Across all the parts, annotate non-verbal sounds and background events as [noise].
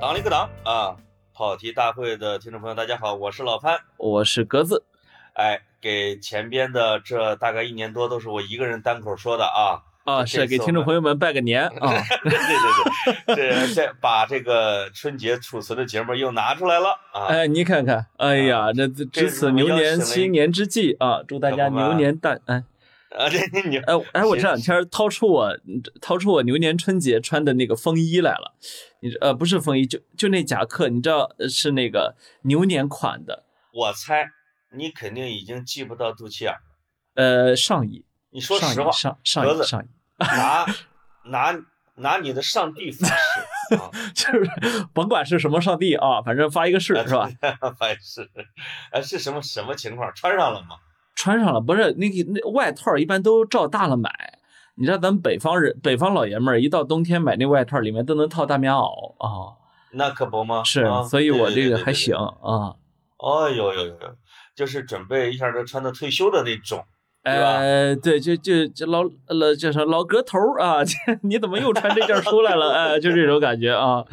当了一个党啊！跑题大会的听众朋友，大家好，我是老潘，我是格子。哎，给前边的这大概一年多都是我一个人单口说的啊啊，是给听众朋友们拜个年啊！对 [laughs] 对对，这这把这个春节储存的节目又拿出来了啊！哎，你看看，哎呀，这值此牛年新年之际啊，祝大家牛年大哎。啊，这你哎哎，我这两天掏出我掏出我牛年春节穿的那个风衣来了，你呃不是风衣，就就那夹克，你知道是那个牛年款的。我猜你肯定已经记不到肚脐眼了。呃，上衣。你说实话，上上衣上衣。拿拿拿你的上帝发誓 [laughs] 啊，[laughs] 就是甭管是什么上帝啊，反正发一个誓是吧？[laughs] 发誓，哎，是什么什么情况？穿上了吗？穿上了，不是那个那外套一般都照大了买。你知道咱们北方人，北方老爷们儿一到冬天买那外套，里面都能套大棉袄啊。那可不吗？是，所以我这个还行啊。哦呦呦呦，就是准备一下就穿到退休的那种，呃？对，就就就老老叫啥老哥头啊？[laughs] 你怎么又穿这件出来了？[laughs] 哎，就这种感觉啊。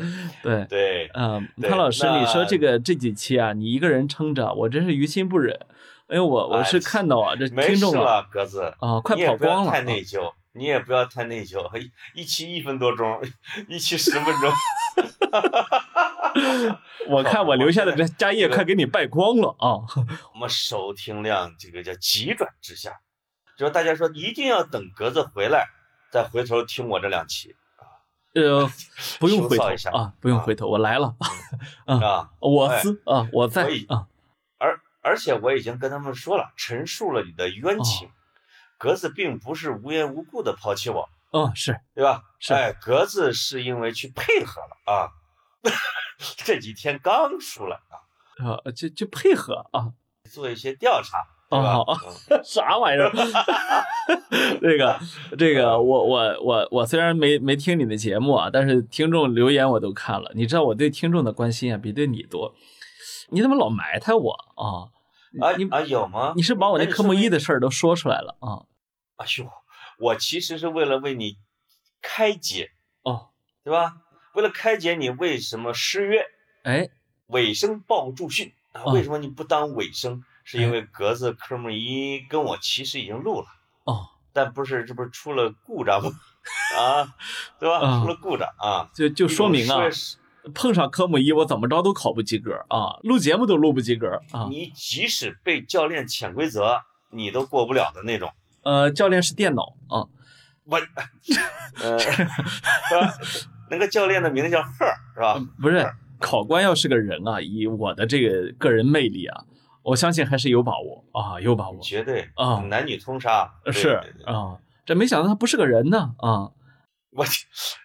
对对，嗯，潘老师，你说这个这几期啊，你一个人撑着，我真是于心不忍。因为我我是看到啊，这听众了，格子啊，快跑光了。太内疚，你也不要太内疚。一一期一分多钟，一期十分钟。[laughs] 我看我留下的这家业快给你败光了啊！[laughs] 我们收听量这个叫急转直下，就是大家说一定要等格子回来再回头听我这两期啊。呃，不用 [laughs] 回头啊，不用回头，我来了啊，我司啊，我在啊。而且我已经跟他们说了，陈述了你的冤情，格子并不是无缘无故的抛弃我，嗯，是对吧？是，哎，格子是因为去配合了啊，[laughs] 这几天刚出来啊，啊，就就配合啊，做一些调查，哦？啥玩意儿？[laughs] 这个 [laughs] 这个，我我我我虽然没没听你的节目啊，但是听众留言我都看了，你知道我对听众的关心啊，比对你多，你怎么老埋汰我啊？啊，你啊有吗？你是把我那科目一的事儿都说出来了啊！哎呦，我其实是为了为你开解哦，对吧？为了开解你为什么失约？哎，尾声报助训啊？为什么你不当尾声？是因为格子科目一跟我其实已经录了哦，但不是，这不是出了故障吗？[laughs] 啊，对吧？出了故障啊，就就说明啊。碰上科目一，我怎么着都考不及格啊！录节目都录不及格啊！你即使被教练潜规则，你都过不了的那种。呃，教练是电脑啊，我，[laughs] 呃，那个教练的名字叫赫，是吧？不是，考官要是个人啊，以我的这个个人魅力啊，我相信还是有把握啊，有把握，绝对啊，男女通杀是啊，这没想到他不是个人呢啊。我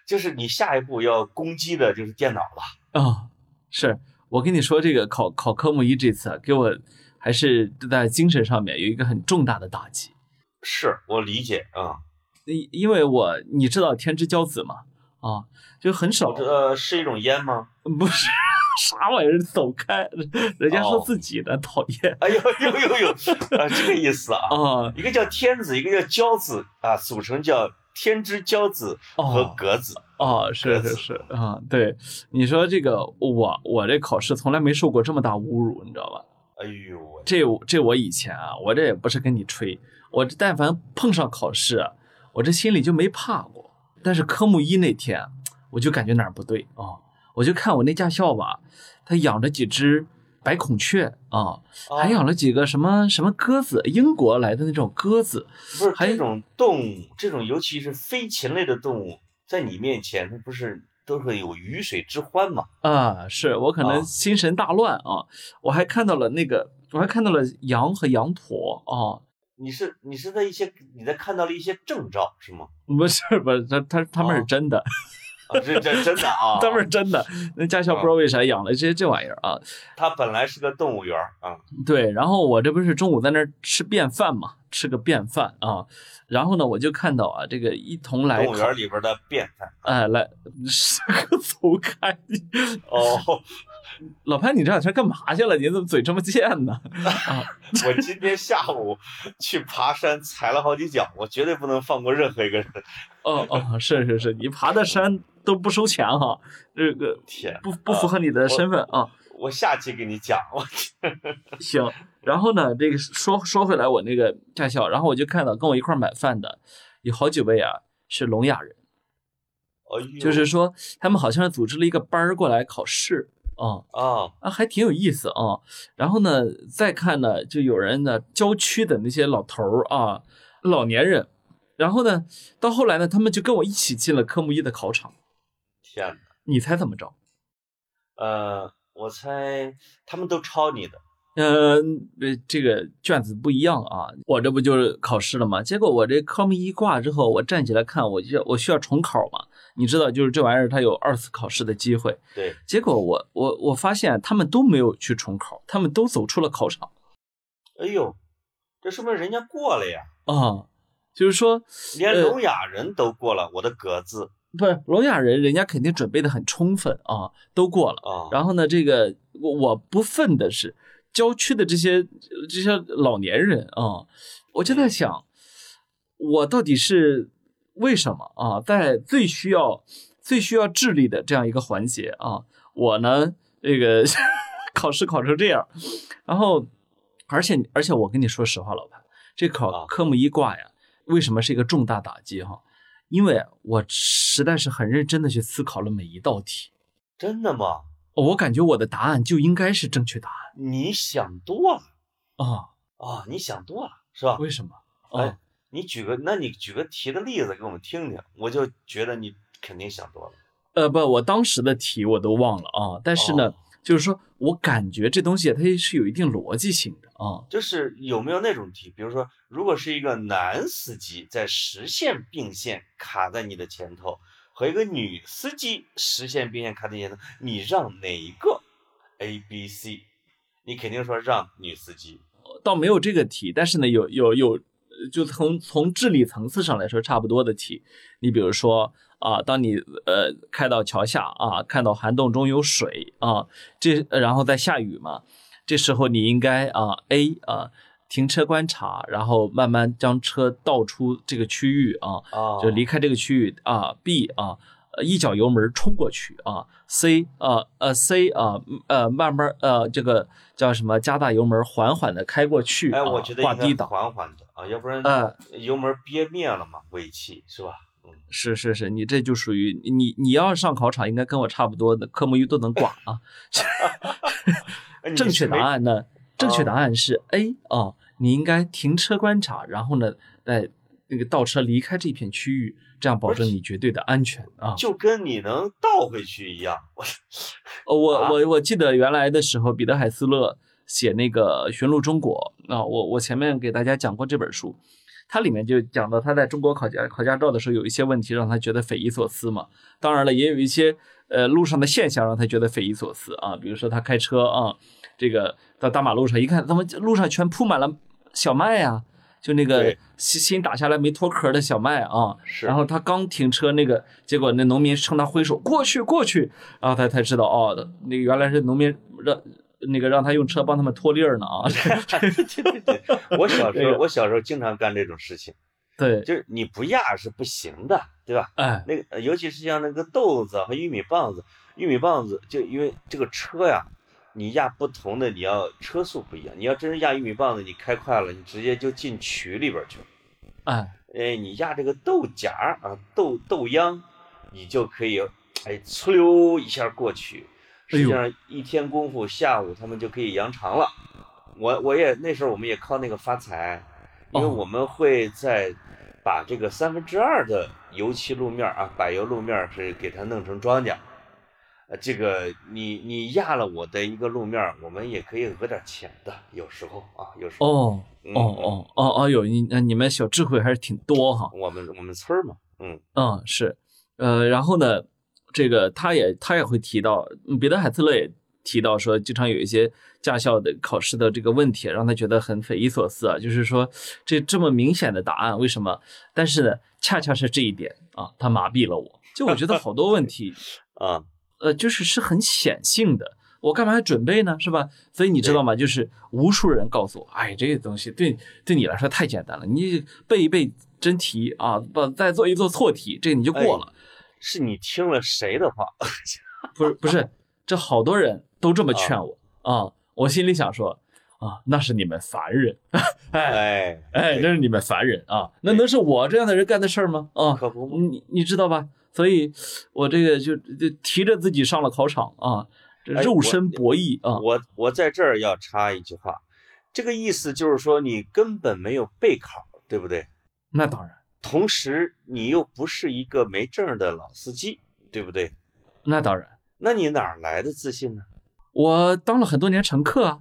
就是你下一步要攻击的就是电脑了啊！是我跟你说，这个考考科目一这次给我还是在精神上面有一个很重大的打击。是我理解啊，因因为我你知道天之骄子吗啊，就很少呃是一种烟吗？不是 [laughs] 啥玩意儿，走开！人家说自己的讨厌。哎呦呦呦呦啊，这个意思啊啊，一个叫天子，一个叫骄子啊，组成叫。天之骄子和格子哦，是是是啊，对，你说这个我我这考试从来没受过这么大侮辱，你知道吧？哎呦，这这我以前啊，我这也不是跟你吹，我这但凡碰上考试，我这心里就没怕过。但是科目一那天，我就感觉哪儿不对啊，我就看我那驾校吧，他养着几只。白孔雀啊，还养了几个什么什么鸽子，英国来的那种鸽子，不是还这种动物，这种尤其是飞禽类的动物，在你面前，它不是都是有鱼水之欢吗？啊，是我可能心神大乱啊，我还看到了那个，我还看到了羊和羊驼啊，你是你是在一些你在看到了一些证照是吗？不是不是，他他他们是真的。这这真的啊，他们是真的。那驾校不知道为啥养了这些这玩意儿啊。它本来是个动物园啊。对，然后我这不是中午在那儿吃便饭嘛，吃个便饭啊。然后呢，我就看到啊，这个一同来动物园里边的便饭。哎，来，[laughs] 走开！哦。[laughs] 老潘，你这两天干嘛去了？你怎么嘴这么贱呢？啊！[laughs] 我今天下午去爬山，踩了好几脚，我绝对不能放过任何一个人。哦哦，是是是，你爬的山都不收钱哈，这个 [laughs] 天，不不符合你的身份啊。我下期给你讲，我 [laughs] 行。然后呢，这个说说回来，我那个驾校，然后我就看到跟我一块买饭的有好几位啊，是聋哑人，就是说他们好像是组织了一个班儿过来考试啊啊啊，还挺有意思啊。然后呢，再看呢，就有人呢，郊区的那些老头儿啊，老年人，然后呢，到后来呢，他们就跟我一起进了科目一的考场。天哪，你猜怎么着？呃，我猜他们都抄你的。呃，呃，这个卷子不一样啊，我这不就是考试了吗？结果我这科目一挂之后，我站起来看，我就我需要重考嘛。你知道，就是这玩意儿它有二次考试的机会。对，结果我我我发现他们都没有去重考，他们都走出了考场。哎呦，这说明人家过了呀！啊，就是说，连聋哑人都过了我的格子。不是聋哑人，人家肯定准备的很充分啊，都过了。啊，然后呢，这个我我不愤的是。郊区的这些这些老年人啊，我就在想，我到底是为什么啊，在最需要最需要智力的这样一个环节啊，我呢这个 [laughs] 考试考成这样，然后而且而且我跟你说实话，老潘，这考科目一挂呀，为什么是一个重大打击哈？因为我实在是很认真的去思考了每一道题。真的吗？我感觉我的答案就应该是正确答案。你想多了啊啊！你想多了是吧？为什么？哎，你举个，那你举个题的例子给我们听听，我就觉得你肯定想多了。呃，不，我当时的题我都忘了啊。但是呢，就是说我感觉这东西它是有一定逻辑性的啊。就是有没有那种题，比如说，如果是一个男司机在实线并线卡在你的前头。和一个女司机实线并线卡在前头，你让哪一个？A、B、C，你肯定说让女司机。倒没有这个题，但是呢，有有有，就从从治理层次上来说差不多的题。你比如说啊，当你呃开到桥下啊，看到涵洞中有水啊，这然后在下雨嘛，这时候你应该啊 A 啊。停车观察，然后慢慢将车倒出这个区域啊，就离开这个区域啊。B 啊，一脚油门冲过去啊。C 啊呃 C 啊呃慢慢呃这个叫什么？加大油门，缓缓的开过去。哎，我觉得挂低档，缓缓的啊，要不然呃油门憋灭了嘛，尾气是吧？嗯，是是是，你这就属于你你要上考场，应该跟我差不多的科目一都能挂啊。[laughs] [laughs] 正确答案呢？正确答案是 A 啊，你应该停车观察，然后呢，在那个倒车离开这片区域，这样保证你绝对的安全啊。就跟你能倒回去一样。我我我我记得原来的时候，彼得海斯勒写那个《寻路中国》啊，我我前面给大家讲过这本书，它里面就讲到他在中国考驾考驾照的时候，有一些问题让他觉得匪夷所思嘛。当然了，也有一些呃路上的现象让他觉得匪夷所思啊，比如说他开车啊。这个到大马路上一看，怎么路上全铺满了小麦呀？就那个新新打下来没脱壳的小麦啊。是。然后他刚停车，那个结果那农民冲他挥手过去过去，然后他才知道哦，那个原来是农民让那个让他用车帮他们脱粒儿呢啊。对对对，我小时候我小时候经常干这种事情。对，就是你不压是不行的，对吧？哎，那个尤其是像那个豆子和玉米棒子，玉米棒子就因为这个车呀。你压不同的，你要车速不一样。你要真是压玉米棒子，你开快了，你直接就进渠里边去了。哎，哎，你压这个豆荚啊，豆豆秧，你就可以，哎，呲溜一下过去。实际上一天功夫，下午他们就可以扬长了。我我也那时候我们也靠那个发财，因为我们会在把这个三分之二的油漆路面啊，柏油路面是给它弄成庄稼。呃，这个你你压了我的一个路面，我们也可以讹点钱的，有时候啊，有时候哦哦哦哦哦，有你你们小智慧还是挺多哈。我们我们村嘛，嗯嗯是，呃，然后呢，这个他也他也会提到，彼得海特勒也提到说，经常有一些驾校的考试的这个问题，让他觉得很匪夷所思啊，就是说这这么明显的答案为什么？但是呢，恰恰是这一点啊，他麻痹了我，就我觉得好多问题 [laughs] 啊。呃，就是是很显性的，我干嘛还准备呢？是吧？所以你知道吗？就是无数人告诉我，哎，这个东西对对你来说太简单了，你背一背真题啊，不再做一做错题，这你就过了。是你听了谁的话？[laughs] 不是不是，这好多人都这么劝我啊！我心里想说啊，那是你们凡人，哎 [laughs] 哎哎，那是你们凡人啊，那能是我这样的人干的事儿吗？啊，可不嘛。你你知道吧？所以，我这个就就提着自己上了考场啊，肉身博弈啊，我我在这儿要插一句话，这个意思就是说你根本没有备考，对不对？那当然，同时你又不是一个没证的老司机，对不对？那当然。那你哪儿来的自信呢？我当了很多年乘客啊，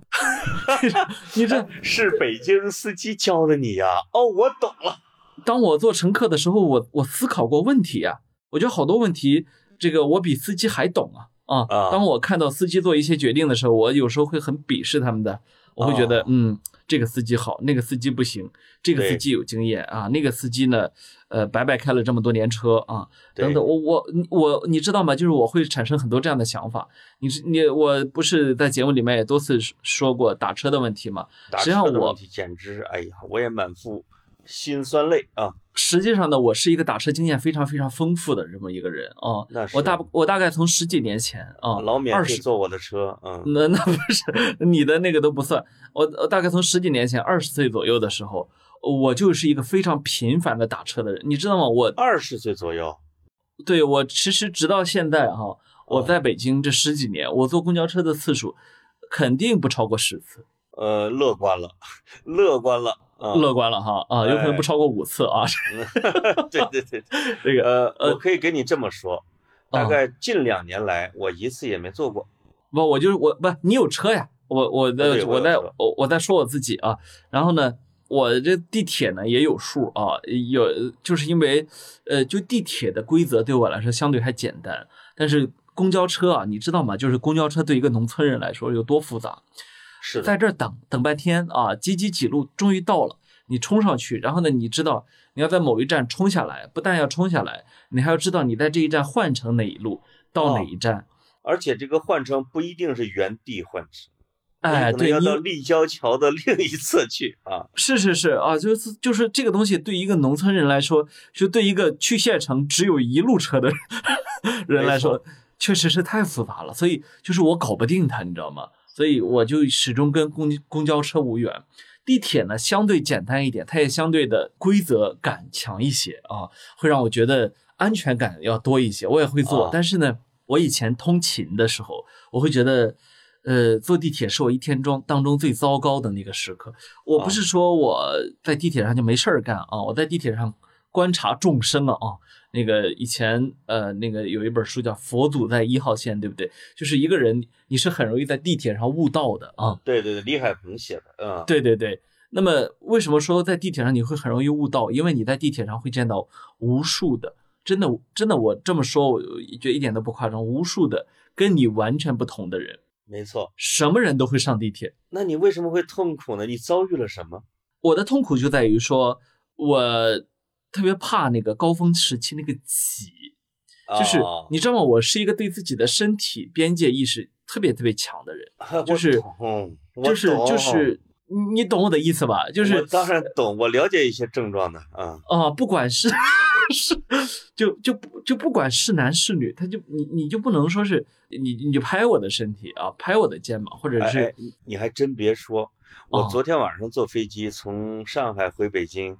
[laughs] 你这 [laughs] 是北京司机教的你呀？哦，我懂了。当我做乘客的时候，我我思考过问题呀、我觉得好多问题，这个我比司机还懂啊啊！啊当我看到司机做一些决定的时候，我有时候会很鄙视他们的，我会觉得、哦嗯，这个司机好，那个司机不行，这个司机有经验啊，那个司机呢，呃，白白开了这么多年车啊，等等，我我我你知道吗？就是我会产生很多这样的想法。你是你我不是在节目里面也多次说过打车的问题吗？打实际上我车的问题简直，哎呀，我也满腹辛酸泪啊。实际上呢，我是一个打车经验非常非常丰富的这么一个人啊。那是我大我大概从十几年前啊，老免二十费坐我的车，嗯，那那不是你的那个都不算。我我大概从十几年前二十岁左右的时候，我就是一个非常频繁的打车的人，你知道吗？我二十岁左右，对我其实直到现在哈、我在北京这十几年，我坐公交车的次数肯定不超过十次，呃，乐观了，[laughs] 乐观了啊。乐观了哈啊，有可能不超过五次啊。对 [laughs] 对 [laughs] 对，[laughs] 这个呃，呃我可以跟你这么说，大啊概近两年来，我一次也没坐过。不，我就是我不，你有车呀，我我的我在我我在说我自己啊，然后呢，我这地铁呢也有数啊，有就是因为呃，就地铁的规则对我来说相对还简单，但是公交车啊，你知道吗？就是公交车对一个农村人来说有多复杂，是，在这儿等等半天啊，几几几路终于到了，你冲上去，然后呢，你知道你要在某一站冲下来，不但要冲下来，你还要知道你在这一站换乘哪一路到哪哦一站。而且这个换乘不一定是原地换乘，哎，对，要到立交桥的另一侧去啊。是是是啊，就是就是这个东西，对一个农村人来说，就对一个去县城只有一路车的 [laughs] 人来说，确实是太复杂了。所以就是我搞不定他，你知道吗？所以我就始终跟公公交车无缘。地铁呢相对简单一点，它也相对的规则感强一些啊，会让我觉得安全感要多一些。我也会坐，啊但是呢，我以前通勤的时候，我会觉得。呃，坐地铁是我一天中当中最糟糕的那个时刻。我不是说我在地铁上就没事儿干啊，我在地铁上观察众生了啊。那个以前呃，那个有一本书叫《佛祖在一号线》，对不对？就是一个人你是很容易在地铁上悟道的啊。对对对，李海鹏写的，嗯，对对对。那么为什么说在地铁上你会很容易悟道？因为你在地铁上会见到无数的，真的真的，我这么说，我觉得一点都不夸张，无数的跟你完全不同的人，没错。什么人都会上地铁。那你为什么会痛苦呢？你遭遇了什么？我的痛苦就在于说，我特别怕那个高峰时期那个挤，就是哦你知道吗？我是一个对自己的身体边界意识特别特别强的人，[laughs] 就是 [laughs] 就是就是你你懂我的意思吧？就是我当然懂，我了解一些症状的啊。啊、不管是是就就不就不管是男是女，他就你你就不能说是你你就拍我的身体啊，拍我的肩膀，或者是哎哎，你你还真别说，我哦昨天晚上坐飞机从上海回北京，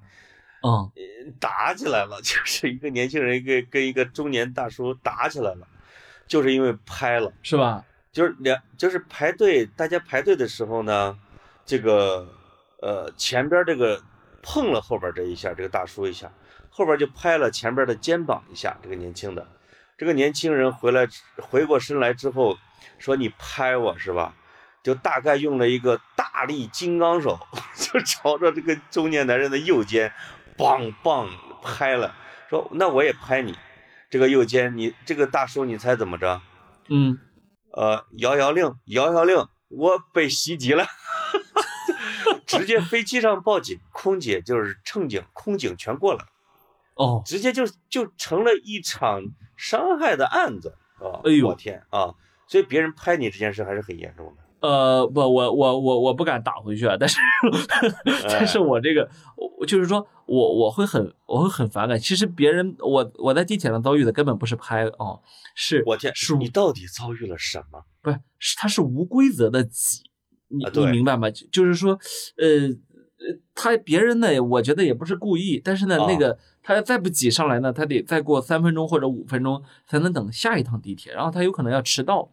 嗯打起来了，[laughs] 就是一个年轻人跟跟一个中年大叔打起来了，就是因为拍了，是吧？就是两就是排队，大家排队的时候呢，这个呃前边这个碰了后边这一下，这个大叔一下，后边就拍了前边的肩膀一下，这个年轻的，这个年轻人回来回过身来之后说你拍我是吧？就大概用了一个大力金刚手，[laughs] 就朝着这个中年男人的右肩，梆梆拍了，说那我也拍你，这个右肩，你这个大叔你猜怎么着？嗯，呃，摇摇令，摇摇令，我被袭击了，[laughs] 直接飞机上报警，空姐就是乘警、空警全过来了，哦，直接就就成了一场伤害的案子啊！哎呦我天啊！所以别人拍你这件事还是很严重的。呃，不，我我我我不敢打回去啊，但是 [laughs] 但是我这个我我就是说我我会很我会很反感。其实别人我我在地铁上遭遇的根本不是拍哦，是我天，是你到底遭遇了什么？不是是它是无规则的挤，你啊你明白吗？就就是说，呃呃，他别人呢，我觉得也不是故意，但是呢，啊那个他要再不挤上来呢，他得再过三分钟或者五分钟才能等下一趟地铁，然后他有可能要迟到。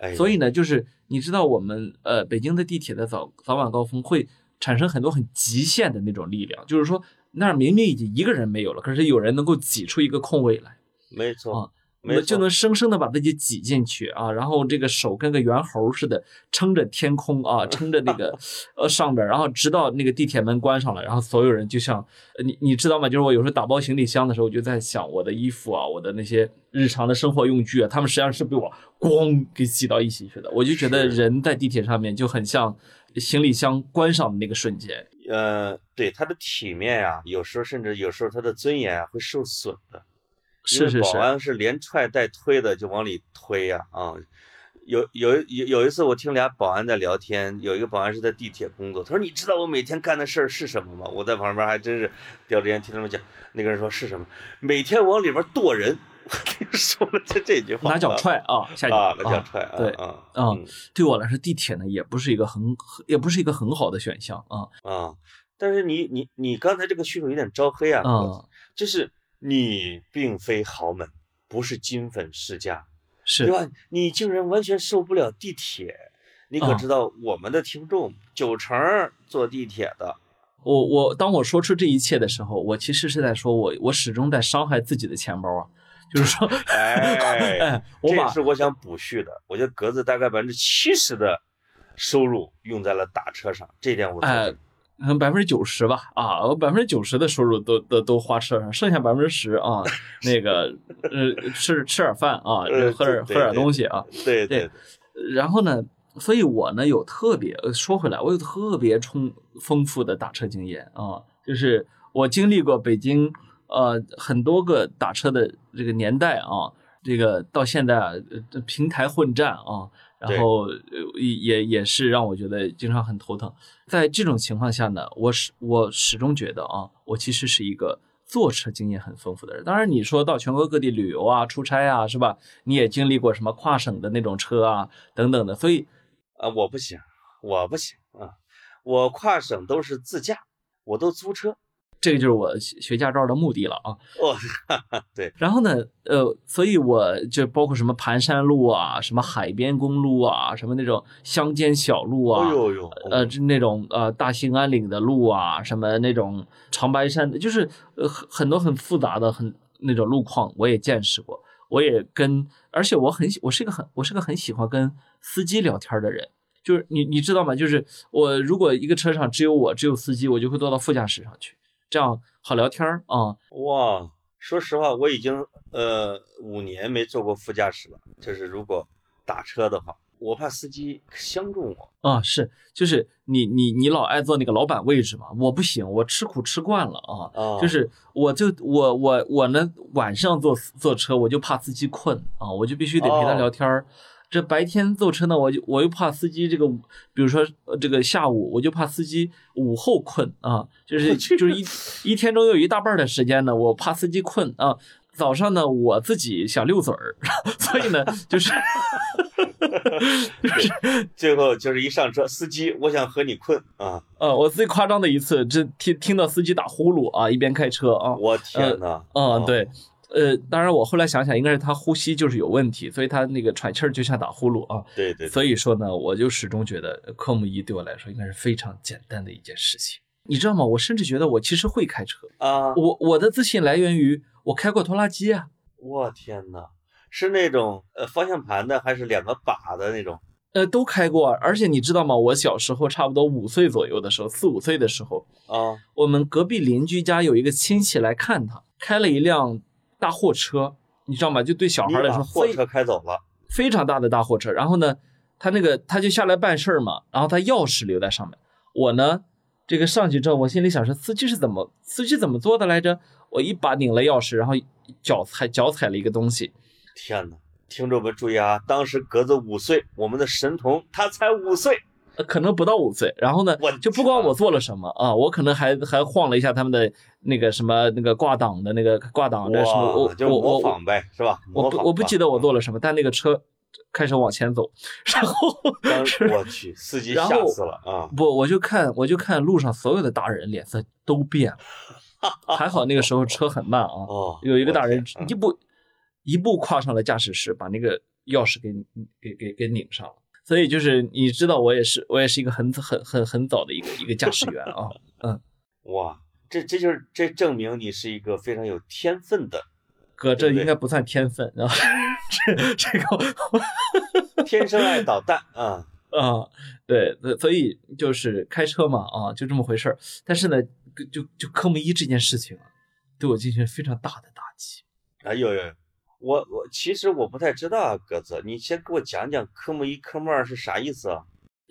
哎，所以呢，就是你知道我们呃北京的地铁的早早晚高峰会产生很多很极限的那种力量，就是说那儿明明已经一个人没有了，可是有人能够挤出一个空位来，没错啊，没错，就能生生的把自己挤进去啊，然后这个手跟个猿猴似的撑着天空啊，撑着那个 [laughs] 呃上边儿，然后直到那个地铁门关上了，然后所有人就像呃你你知道吗？就是我有时候打包行李箱的时候，我就在想我的衣服啊，我的那些日常的生活用具啊，他们实际上是被我咣给挤到一起去的。我就觉得人在地铁上面就很像行李箱关上的那个瞬间。呃，对他的体面呀、有时候甚至有时候他的尊严啊会受损的。是保是是保，安是连踹带推的就往里推呀啊！有有有有一次我听俩保安在聊天，有一个保安是在地铁工作，他说：“你知道我每天干的事儿是什么吗？”我在旁边还真是叼着烟听他们讲。那个人说是什么？每天往里边剁人。我跟你说了这这句话，拿脚踹啊，下去啊，拿脚踹啊，对啊啊嗯。对我来说，地铁呢也不是一个很也不是一个很好的选项啊。啊！但是你你你刚才这个叙述有点招黑啊，啊，就是你并非豪门，不是金粉世家，对是吧？你竟然完全受不了地铁，你可啊知道我们的听众九成坐地铁的，我我当我说出这一切的时候，我其实是在说我我始终在伤害自己的钱包啊，就是说，哎，哎，[laughs] 我这是我想补叙的。我觉得格子大概百分之七十的收入用在了打车上，这点我做哎百分之九十吧啊，我百分之九十的收入都都都花车上，剩下百分之十啊，那个呃吃吃点饭啊，[laughs] 呃喝点喝点东西啊，对对然后呢，所以我呢有特别呃说回来，我有特别充丰富的打车经验啊，就是我经历过北京呃很多个打车的这个年代啊，这个到现在啊呃平台混战啊，然后呃也也也是让我觉得经常很头疼。在这种情况下呢，我始我始终觉得啊，我其实是一个。坐车经验很丰富的人，当然你说到全国各地旅游啊、出差啊，是吧？你也经历过什么跨省的那种车啊，等等的，所以啊，我不行，我不行啊，我跨省都是自驾，我都租车。这个就是我学学驾照的目的了啊。哦，哈哈，对，然后呢，呃，所以我就包括什么盘山路啊、什么海边公路啊、什么那种乡间小路啊，哦呦呦，呃，就那种呃大兴安岭的路啊，什么那种长白山的，就是呃很很多很复杂的很那种路况，我也见识过，我也跟，而且我很喜，我是一个很我是个很喜欢跟司机聊天的人，就是你你知道吗？就是我如果一个车上只有我只有司机，我就会坐到副驾驶上去，这样好聊天儿啊。哇，说实话，我已经呃五年没坐过副驾驶了。就是如果打车的话，我怕司机相中我。啊，是，就是你你你老爱坐那个老板位置嘛，我不行，我吃苦吃惯了啊，啊，就是我就我我我呢晚上坐坐车我就怕司机困啊，我就必须得陪他哦聊天儿。这白天坐车呢，我就我又怕司机这个，比如说呃这个下午我就怕司机午后困啊，就是就是一一天中有一大半的时间呢，我怕司机困啊。早上呢，我自己想溜嘴儿，[laughs] 所以呢，就是 [laughs] 最后就是一上车，司机，我想和你困啊！呃，我最夸张的一次，这听听到司机打呼噜啊，一边开车啊，我天哪！嗯，对，呃，当然我后来想想，应该是他呼吸就是有问题，所以他那个喘气儿就像打呼噜啊。对对，所以说呢，我就始终觉得科目一对我来说应该是非常简单的一件事情。你知道吗？我甚至觉得我其实会开车。啊，我我的自信来源于我开过拖拉机啊。我天哪！是那种呃方向盘的，还是两个把的那种？呃，都开过，而且你知道吗？我小时候差不多五岁左右的时候，四五岁的时候，啊，我们隔壁邻居家有一个亲戚来看他，开了一辆大货车，你知道吗？就对小孩来说，货车开走了。非常大的大货车。然后呢，他那个他就下来办事儿嘛，然后他钥匙留在上面。我呢，这个上去之后，我心里想说，司机是怎么司机怎么做的来着？我一把拧了钥匙，然后脚踩脚踩了一个东西。天哪！听众们注意啊，当时格子五岁，我们的神童他才五岁，可能不到五岁。然后呢我，就不管我做了什么啊，我可能还还晃了一下他们的那个什么那个挂档的那个挂档的什么，我我我仿呗，是吧？我不我不记得我做了什么，但那个车开始往前走，然后当 [laughs] 我去，司机吓死了啊！不，我就看我就看路上所有的大人脸色都变了，[laughs] 还好那个时候车很慢啊，哦，有一个大人一步一步跨上了驾驶室，把那个钥匙给给给给拧上了。所以就是你知道，我也是我也是一个很很很很早的一个一个驾驶员啊，嗯，[laughs] 哇，这这就是这证明你是一个非常有天分的，哥，这应该不算天分，然 [laughs] 后这这个天生爱捣蛋 [laughs] 啊！啊，对，所所以就是开车嘛，啊，就这么回事儿。但是呢，就就科目一这件事情啊，对我进行了非常大的打击。哎呦呦，我我其实我不太知道啊，鸽子，你先给我讲讲科目一、科目二是啥意思啊？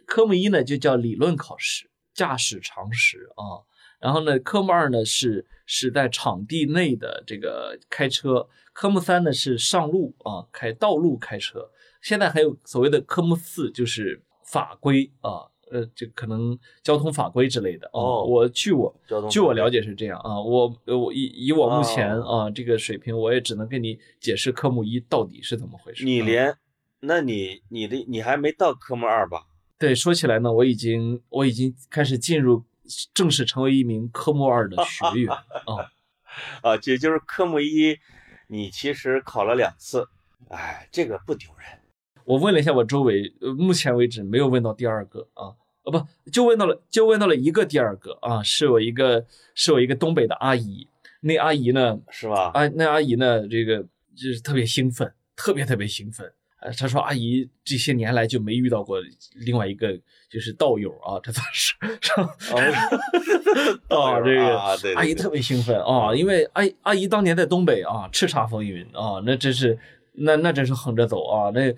科目一呢就叫理论考试，驾驶常识啊。然后呢，科目二呢是是在场地内的这个开车，科目三呢是上路啊，开道路开车。现在还有所谓的科目四，就是法规啊，呃，这可能交通法规之类的啊。哦我据我据我了解是这样啊，我呃我以以我目前哦啊这个水平，我也只能跟你解释科目一到底是怎么回事。啊你连，那你你的你还没到科目二吧？对，说起来呢，我已经我已经开始进入正式成为一名科目二的学员 [laughs] 啊。啊，也就是科目一，你其实考了两次，哎，这个不丢人。我问了一下我周围，呃，目前为止没有问到第二个啊，呃不，就问到了就问到了一个第二个啊，是我一个是我一个东北的阿姨，那阿姨呢，是吧？啊，那阿姨呢，这个就是特别兴奋，特别特别兴奋。呃，她说阿姨这些年来就没遇到过另外一个就是道友啊，这算是上啊，这个阿姨特别兴奋啊，因为阿姨阿姨当年在东北啊，叱咤风云啊，那真是那那真是横着走啊，那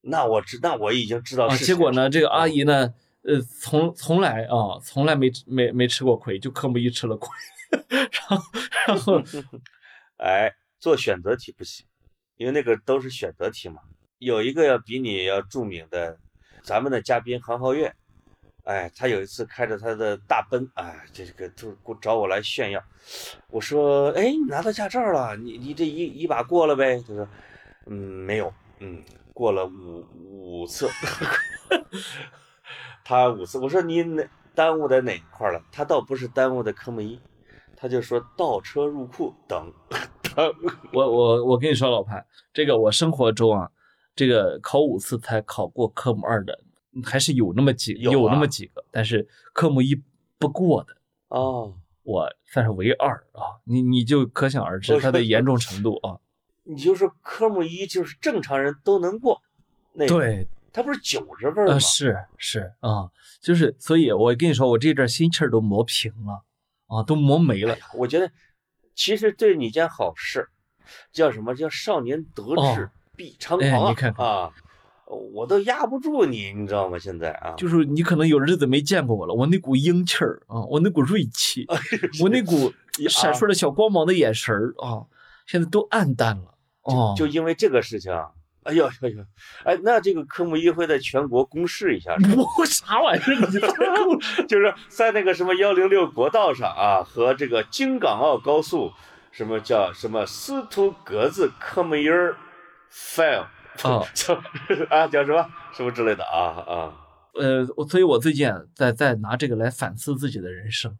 那我知，那我已经知道啊，结果呢，这个阿姨姨呢，呃，从从来啊，从来没没没吃过亏，就科目一吃了亏，[laughs] 然后然后 [laughs] 哎，做选择题不行，因为那个都是选择题嘛。有一个要比你要著名的，咱们的嘉宾韩浩月，哎，他有一次开着他的大奔，哎，这个就找我来炫耀。我说，哎，你拿到驾照了，你你这一一把过了呗？他说，嗯，没有，嗯，过了五五次，[laughs] 他五次。我说你哪耽误在哪一块儿了？他倒不是耽误的科目一，他就说倒车入库等等。我我我跟你说，老潘，这个我生活中啊，这个考五次才考过科目二的，还是有那么几有有那啊么几个，但是科目一不过的，哦，我算是唯二啊。你你就可想而知我它的严重程度啊。你就说科目一就是正常人都能过，那，对，他不是九十分吗？呃，是是啊，就是，所以我跟你说，我这阵心气儿都磨平了啊，都磨没了。我觉得其实对你件好事，叫什么叫少年得志哦必猖哎狂啊！你看看啊，我都压不住你，你知道吗？现在啊，就是你可能有日子没见过我了，我那股英气儿啊，我那股锐气，[laughs] 我那股 [laughs] 闪烁着小光芒的眼神儿啊，现在都暗淡了。哦，就因为这个事情啊，哎呦哎呦，哎，那这个科目一会在全国公示一下，是吧？我啥玩意儿？[laughs] 就是在那个什么幺零六国道上啊，和这个京港澳高速，什么叫什么司徒格子科目一儿 fail [laughs] [laughs] 啊叫啊叫什么？什么之类的啊啊，呃，我所以，我最近啊在在拿这个来反思自己的人生，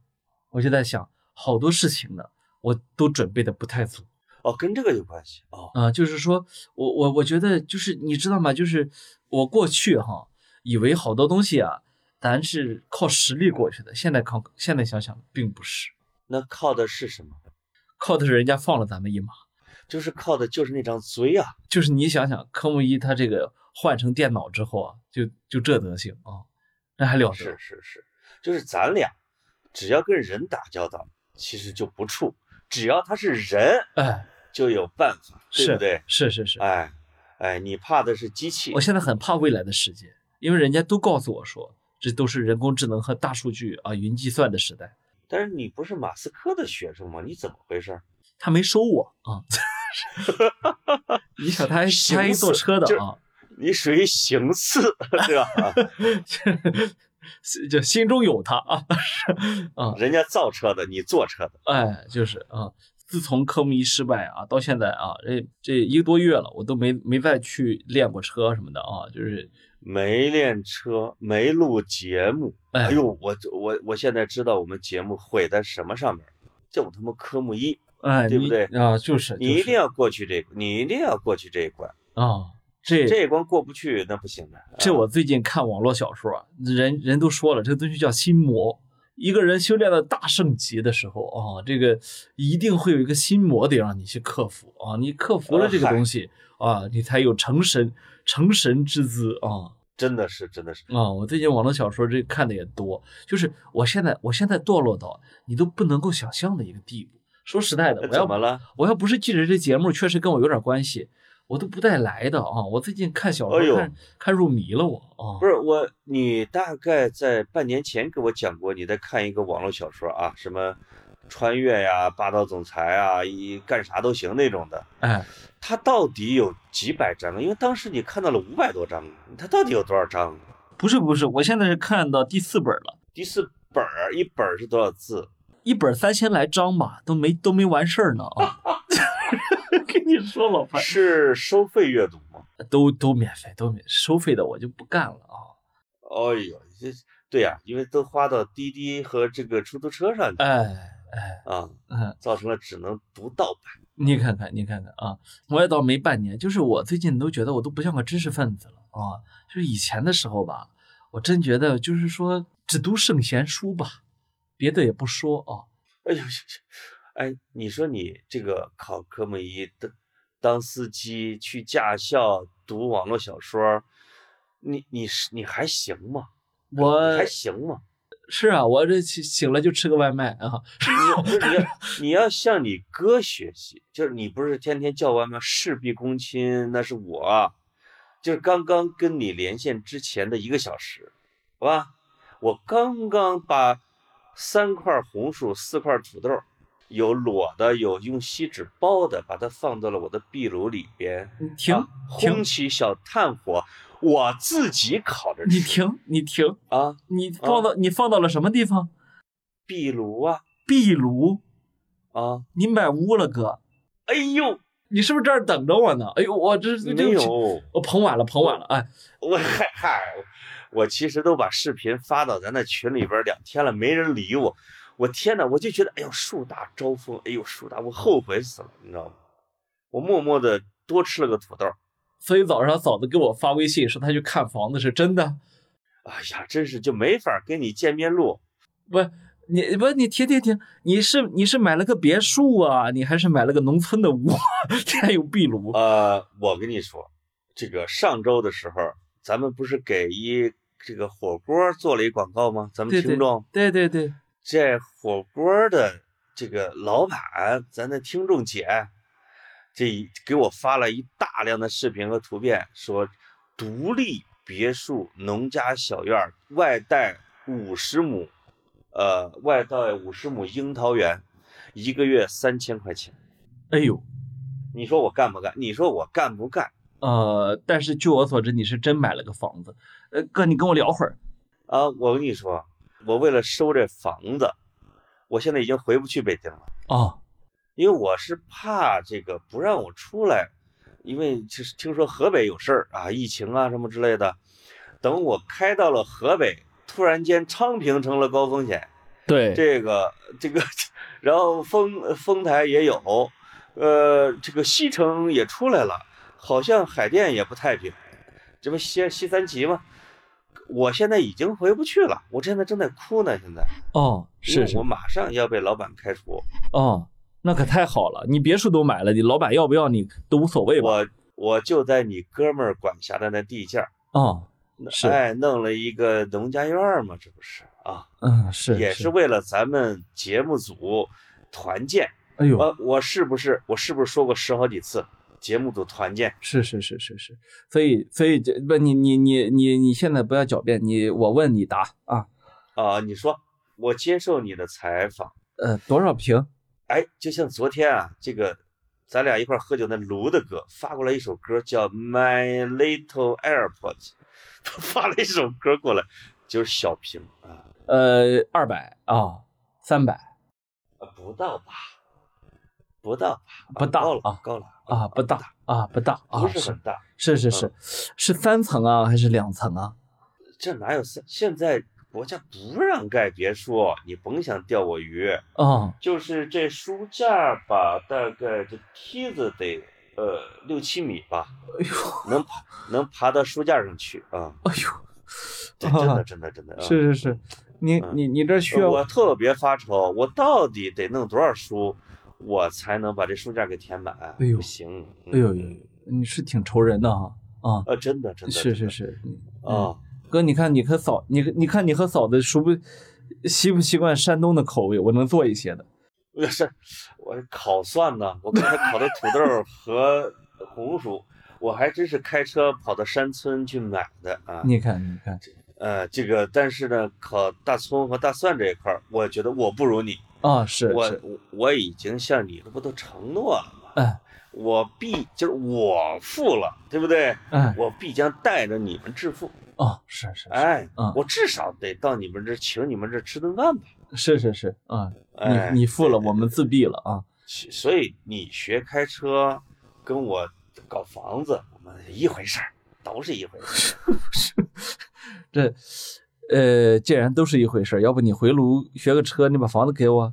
我就在想，好多事情呢，我都准备的不太足哦，跟这个有关系哦，啊、就是说我我我觉得就是你知道吗？就是我过去哈以为好多东西啊，咱是靠实力过去的，现在靠现在想想并不是，那靠的是什么？靠的是人家放了咱们一马。就是靠的就是那张嘴啊，就是你想想，科目一他这个换成电脑之后啊，就就这德行啊，那还了得？是是是，就是咱俩只要跟人打交道，其实就不怵，只要他是人，哎，就有办法，对是不对？是是是，哎哎，你怕的是机器我，现在很怕未来的世界，因为人家都告诉我说，这都是人工智能和大数据啊、云计算的时代。但是你不是马斯克的学生吗？你怎么回事？他没收我啊！[laughs] 你想他还他还寻思做车的就是啊？你属于行刺，对吧？[laughs] 就心中有他啊，[laughs] 啊，人家造车的，你坐车的，哎，就是啊。自从科目一失败啊，到现在啊，这这一个多月了，我都没没再去练过车什么的啊，就是没练车，没录节目。哎呦，我我我现在知道我们节目毁在什么上面，就他妈科目一，哎，对不对啊？就是你一定要过去这个，你一定要过去这一关啊。这这一关过不去那不行的。这我最近看网络小说啊，人人都说了，这东西叫心魔。一个人修炼到大圣级的时候啊，这个一定会有一个心魔得让你去克服啊，你克服了这个东西啊，你才有成神成神之姿啊，真的是真的是啊，我最近网络小说这看的也多，就是我现在我现在堕落到你都不能够想象的一个地步。说实在的，我要怎么了？我要不是记者这节目确实跟我有点关系。我都不带来的啊！我最近看小说看看入迷了，我啊，不是我，你大概在半年前给我讲过，你在看一个网络小说啊，什么穿越呀、霸道总裁啊，一干啥都行那种的。哎，它到底有几百章？因为当时你看到了五百多章，它到底有多少章？不是不是，我现在是看到第四本了。第四本一本是多少字？一本三千来章吧，都没都没完事儿呢啊。[laughs] 跟 [laughs] 你说，老潘是收费阅读吗？都都免费，都免收费的我就不干了啊！哎呦，这对呀，因为都花到滴滴和这个出租车上去，哎哎啊，嗯造成了只能读盗版。你看看，你看看啊！我也倒没半年，就是我最近都觉得我都不像个知识分子了啊！就是以前的时候吧，我真觉得就是说只读圣贤书吧，别的也不说啊！哎呦。[laughs] 哎，你说你这个考科目一当当司机去驾校读网络小说，你你是你还行吗？我还行吗？是啊，我这醒了就吃个外卖啊。你不是你要你要向你哥学习，就是你不是天天叫外卖事必躬亲，那是我，就是刚刚跟你连线之前的一个小时，好吧？我刚刚把三块红薯四块土豆。有裸的，有用锡纸包的，把它放到了我的壁炉里边。你停，烘起小炭火，我自己烤着吃。你停，你停啊！你放到你放到了什么地方？壁炉啊，壁炉啊！你买屋了哥！哎呦，你是不是这儿等着我呢？哎呦，我这没有，我捧晚了，捧晚了。哎，我嗨嗨，我其实都把视频发到咱那群里边两天了，没人理我。我天哪！我就觉得，哎呦，树大招风，哎呦，树大，我后悔死了，你知道吗？我默默的多吃了个土豆，所以早上嫂子给我发微信说她去看房子，是真的。哎呀，真是就没法跟你见面录。不，你不，你停停停，你是你是买了个别墅啊？你还是买了个农村的屋，[laughs] 还有壁炉？呃，我跟你说，这个上周的时候，咱们不是给一这个火锅做了一广告吗？咱们听众，对对对。这火锅的这个老板，咱的听众姐，这给我发了一大量的视频和图片，说独立别墅农家小院外带五十亩，呃，外带五十亩樱桃园，一个月三千块钱。哎呦，你说我干不干？你说我干不干？呃，但是据我所知，你是真买了个房子。呃，哥，你跟我聊会儿啊。我跟你说。我为了收这房子，我现在已经回不去北京了啊，因为我是怕这个不让我出来，因为就是听说河北有事儿啊，疫情啊什么之类的。等我开到了河北，突然间昌平成了高风险，对这个这个，然后丰丰台也有，呃，这个西城也出来了，好像海淀也不太平，这不西西三旗吗？我现在已经回不去了，我现在正在哭呢。现在哦，是我马上要被老板开除。哦，那可太好了，你别墅都买了，你老板要不要你都无所谓吧？我我就在你哥们儿管辖的那地界儿。哦，是哎，弄了一个农家院嘛，这不是啊？嗯，是，也是为了咱们节目组团建。哎呦，我我是不是我是不是说过十好几次？节目组团建是是是是是，所以所以这不你你你你你现在不要狡辩，你我问你答啊啊！你说我接受你的采访，呃，多少平？哎，就像昨天啊，这个咱俩一块喝酒那卢的哥发过来一首歌，叫《My Little Airport》，他 [laughs] 发了一首歌过来，就是小屏啊，呃，二百啊，三百不到吧？不到？不大高了啊高了啊，不大啊，不大啊，不是很大。是是是，是三层啊，还是两层啊？这哪有三？现在国家不让盖别墅，你甭想钓我鱼。啊，就是这书架吧，大概这梯子得呃六七米吧，哎呦，能爬能爬到书架上去啊！哎呦，[laughs] 这真的真的真的，啊是是是，你嗯你你这需要我特别发愁，我到底得弄多少书，我才能把这书架给填满？哎呦不行！哎呦你是挺愁人的哈啊，啊，真的真的是是是，啊，哥，你看你和嫂，你你看你和嫂子熟不习不习惯山东的口味？我能做一些的。不是我烤蒜呢，我刚才烤的土豆 [laughs] 和红薯，我还真是开车跑到山村去买的啊。你看你看呃，这个但是呢，烤大葱和大蒜这一块儿，我觉得我不如你。啊，是我是，我我已经向你这不都承诺了吗？哎我必就是我富了，对不对？哎我必将带着你们致富。哦，是是是哎，嗯我至少得到你们这儿请你们这儿吃顿饭吧。是是是啊，哎你你付了，我们自闭了啊。所以你学开车，跟我搞房子，我们一回事儿，都是一回事儿。[laughs] 是这呃，既然都是一回事儿，要不你回炉学个车，你把房子给我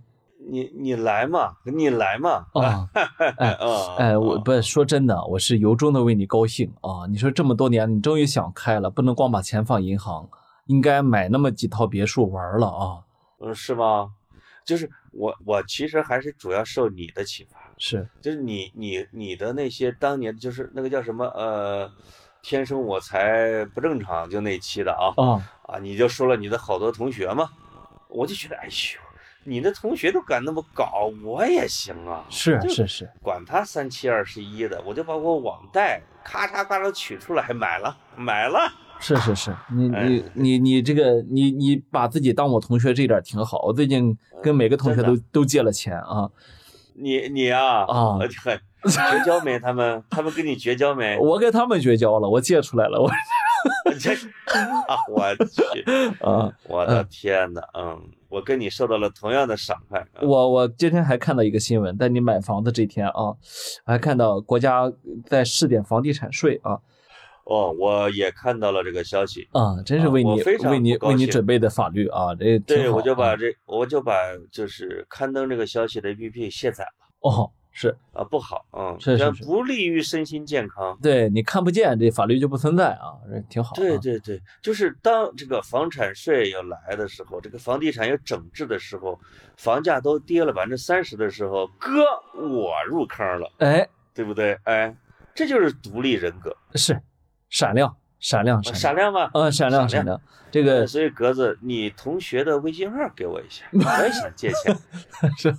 你你来嘛，你来嘛。啊？哎啊，[laughs] 哎，我啊不说真的，我是由衷的为你高兴啊！你说这么多年，你终于想开了，不能光把钱放银行，应该买那么几套别墅玩了啊！嗯，是吗？就是我我其实还是主要受你的启发，是就是你你你的那些当年就是那个叫什么呃，天生我才不正常就那期的啊啊，啊，你就说了你的好多同学嘛，我就觉得哎呦，你的同学都敢那么搞，我也行啊，是是是，管他三七二十一的，我就把我网贷咔嚓咔嚓取出来，还买了买了。是是是，你哎你你你这个你你把自己当我同学这点挺好。我最近跟每个同学都真都借了钱啊，你你啊啊呃很绝交没？他们 [laughs] 他们跟你绝交没？我跟他们绝交了，我借出来了，我 [laughs] 这啊，我去，[laughs] 啊，我的天呐，嗯，我跟你受到了同样的伤害。啊我我今天还看到一个新闻，在你买房子这天啊，还看到国家在试点房地产税啊哦，我也看到了这个消息，啊，真是为你为你为你准备的法律啊，这对，我就把啊这我就把就是刊登这个消息的 APP 卸载了哦是啊，不好，啊，是是是不利于身心健康。对你看不见这法律就不存在啊，这挺好啊。对对对，就是当这个房产税要来的时候，这个房地产要整治的时候，房价都跌了百分之三十的时候，哥我入坑了，哎，对不对？哎，这就是独立人格，是闪亮闪亮闪闪亮吧？啊闪亮闪闪亮，这呃个所以格子，你同学的微信号给我一下，[laughs] 我也想借钱。[laughs] 是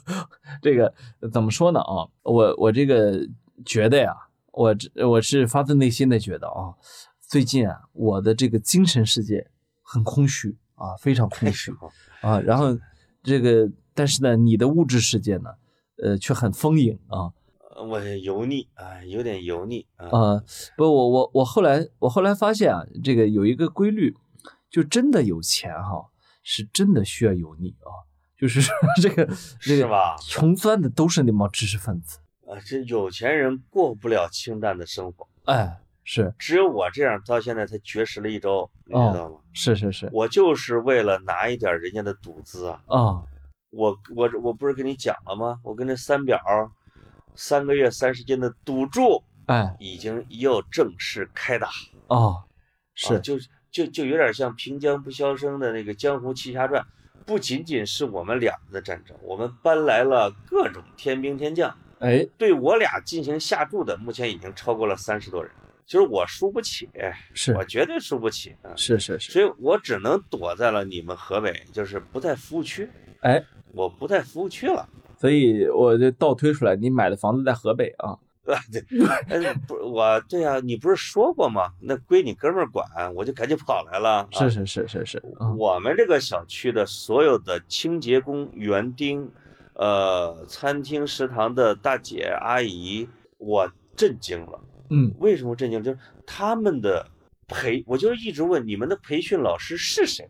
这个怎么说呢啊？我我这个觉得呀，我这我是发自内心的觉得啊，最近啊，我的这个精神世界很空虚啊，非常空虚啊。然后这个，但是呢，你的物质世界呢，呃，却很丰盈啊。我油腻，啊，有点油腻啊。啊，不，我我我后来我后来发现啊，这个有一个规律，就真的有钱哈、是真的需要油腻啊，就是说这 [laughs] 个这个是吧穷酸的都是那帮知识分子，啊，这有钱人过不了清淡的生活，哎，是只有我这样到现在才绝食了一周，你知道吗？是是是我就是为了拿一点人家的赌资啊！啊，我我我不是跟你讲了吗？我跟这三表三个月三十斤的赌注哎已经要正式开打，哦，啊是就就就有点像平江不消声的那个《江湖奇侠传》，不仅仅是我们俩的战争，我们搬来了各种天兵天将，哎对我俩进行下注的，目前已经超过了三十多人。就是我输不起，是我绝对输不起啊！是是是，所以我只能躲在了你们河北，就是不在服务区。哎，我不在服务区了。所以我就倒推出来，你买的房子在河北啊，[laughs] 对对，哎，不，我对呀、你不是说过吗？那归你哥们儿管，我就赶紧跑来了。啊是是是是是，啊我们这个小区的所有的清洁工、园丁，呃，餐厅、食堂的大姐、阿姨，我震惊了。嗯，为什么震惊？就是他们的培，我就是一直问你们的培训老师是谁？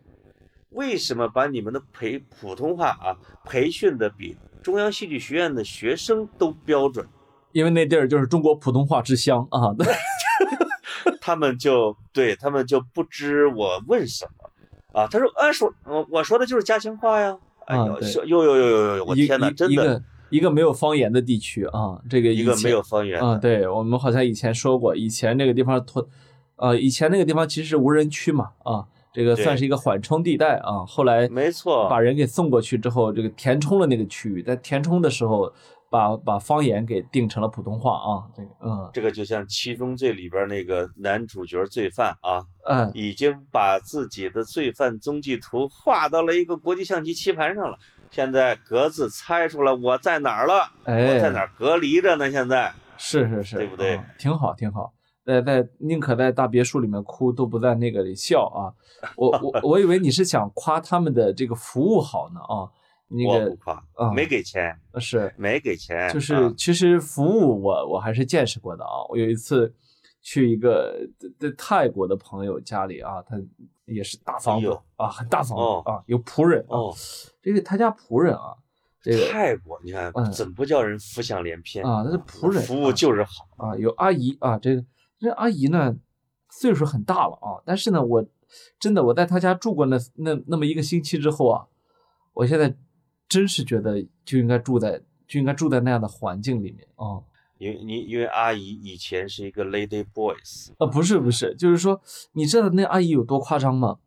为什么把你们的培普通话啊培训的比中央戏剧学院的学生都标准？因为那地儿就是中国普通话之乡啊。[laughs] 他们就对他们就不知我问什么啊？他说啊说，我我说的就是家乡话呀。哎呦，说呦呦呦呦呦！我天哪，真的，一个没有方言的地区啊，这个一个没有方言啊。对我们好像以前说过，以前那个地方托，呃，以前那个地方其实是无人区嘛啊，这个算是一个缓冲地带啊。后来没错，把人给送过去之后，这个填充了那个区域，在填充的时候。把把方言给定成了普通话啊，这个嗯，这个就像《七宗罪》里边那个男主角罪犯啊，嗯，已经把自己的罪犯踪迹图画到了一个国际象棋棋盘上了，现在格子猜出来我在哪儿了，哎，我在哪儿隔离着呢？现在是是是，对不对？挺好挺好，在在宁可在大别墅里面哭，都不在那个里笑啊！我我我以为你是想夸他们的这个服务好呢啊。我不夸，没给钱，是没给钱，就是其实服务我我还是见识过的啊。我有一次去一个在泰国的朋友家里啊，他也是大房子啊，很大房子啊，有仆人哦。这个他家仆人啊，这个泰国你看怎不叫人浮想联翩啊？他是仆人，服务就是好啊。有阿姨啊，这个这阿姨呢岁数很大了啊，但是呢，我真的我在她家住过那那那么一个星期之后啊，我现在。真是觉得就应该住在就应该住在那样的环境里面啊！因为你因为阿姨以前是一个 lady boys 啊，不是不是，就是说你知道那阿姨有多夸张吗？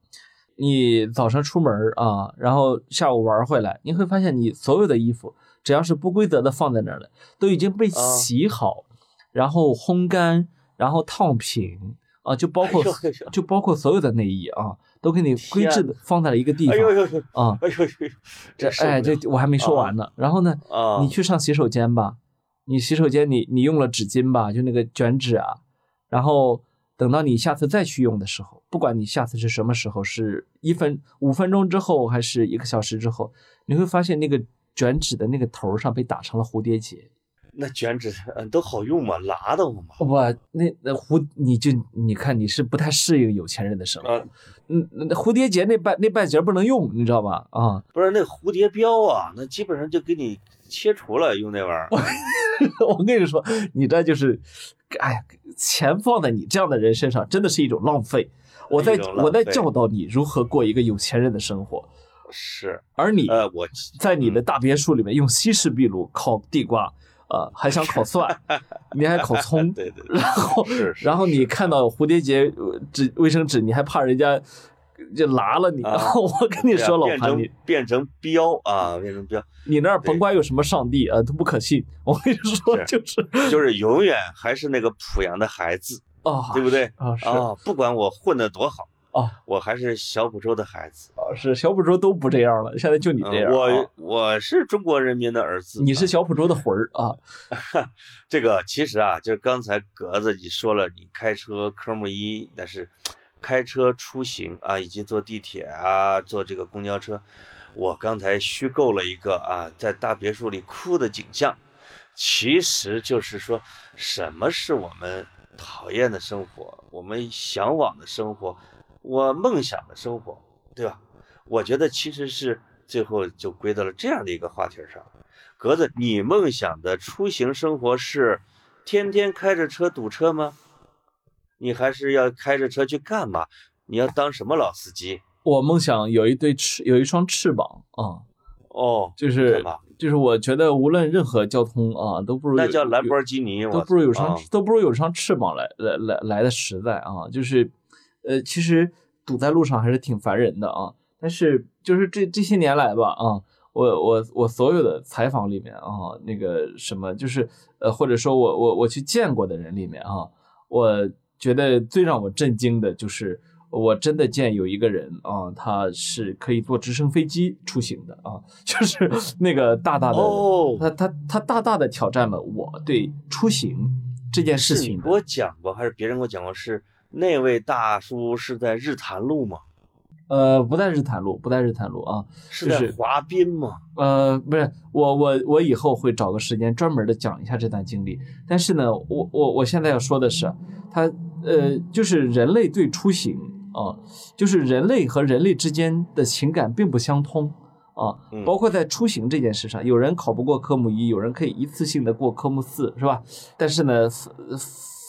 你早上出门啊，然后下午玩回来，你会发现你所有的衣服只要是不规则的放在那儿了，都已经被洗好，然后烘干，然后烫品啊，就包括就包括所有的内衣啊。都给你规制的放在了一个地方，哎呦呦呦啊！哎呦呦，这哎这我还没说完呢。然后呢，你去上洗手间吧，你洗手间你你用了纸巾吧，就那个卷纸啊。然后等到你下次再去用的时候，不管你下次是什么时候，是一分五分钟之后还是一个小时之后，你会发现那个卷纸的那个头上被打成了蝴蝶结。那卷纸嗯都好用吗？拉倒吗？不，那那蝴你就你看你是不太适应有钱人的生活。嗯，那蝴蝶结那半那半截不能用，你知道吧？啊，不是那蝴蝶标啊，那基本上就给你切除了，用那玩意儿。[laughs] 我跟你说，你这就是，哎呀，钱放在你这样的人身上，真的是一种浪费。我在我在教导你如何过一个有钱人的生活。是，而你呃，我在你的大别墅里面用西式壁炉烤地瓜。呃，还想烤蒜，你还烤葱，[laughs] 对对，然后然后你看到蝴蝶结纸卫生纸，你还怕人家就拿了你。然后我跟你说，老潘，你变成标啊，变成标，你那儿甭管有什么上帝啊，都不可信。我跟你说，就是就是永远还是那个濮阳的孩子啊，对不对啊？是啊，不管我混的多好。啊，我还是小浦州的孩子啊，是小浦州都不这样了，现在就你这样。我我是中国人民的儿子，你是小浦州的魂儿啊。[laughs] 这个其实啊，就是刚才格子你说了，你开车科目一，但是开车出行啊，以及坐地铁啊，坐这个公交车，我刚才虚构了一个啊，在大别墅里哭的景象，其实就是说什么是我们讨厌的生活，我们向往的生活。我梦想的生活，对吧？我觉得其实是最后就归到了这样的一个话题上。格子，你梦想的出行生活是天天开着车堵车吗？你还是要开着车去干嘛？你要当什么老司机？我梦想有一对翅，有一双翅膀啊。哦，就是就是我觉得无论任何交通啊，都不如那叫兰博基尼，都不如有双都不如有双翅膀来来来来的实在啊，就是。呃，其实堵在路上还是挺烦人的啊。但是就是这这些年来吧，啊，我我我所有的采访里面啊，那个什么，就是呃，或者说我我我去见过的人里面啊，我觉得最让我震惊的就是，我真的见有一个人啊，他是可以坐直升飞机出行的啊，[laughs] 就是那个大大的，他他他大大的挑战了我对出行这件事情。你给我讲过，还是别人给我讲过是？那位大叔是在日坛路吗？呃，不在日坛路，不在日坛路啊，是在华滨吗？呃，不是，我我我以后会找个时间专门的讲一下这段经历。但是呢，我我我现在要说的是，他呃，就是人类对出行啊，就是人类和人类之间的情感并不相通啊，包括在出行这件事上，有人考不过科目一，有人可以一次性的过科目四，是吧？但是呢。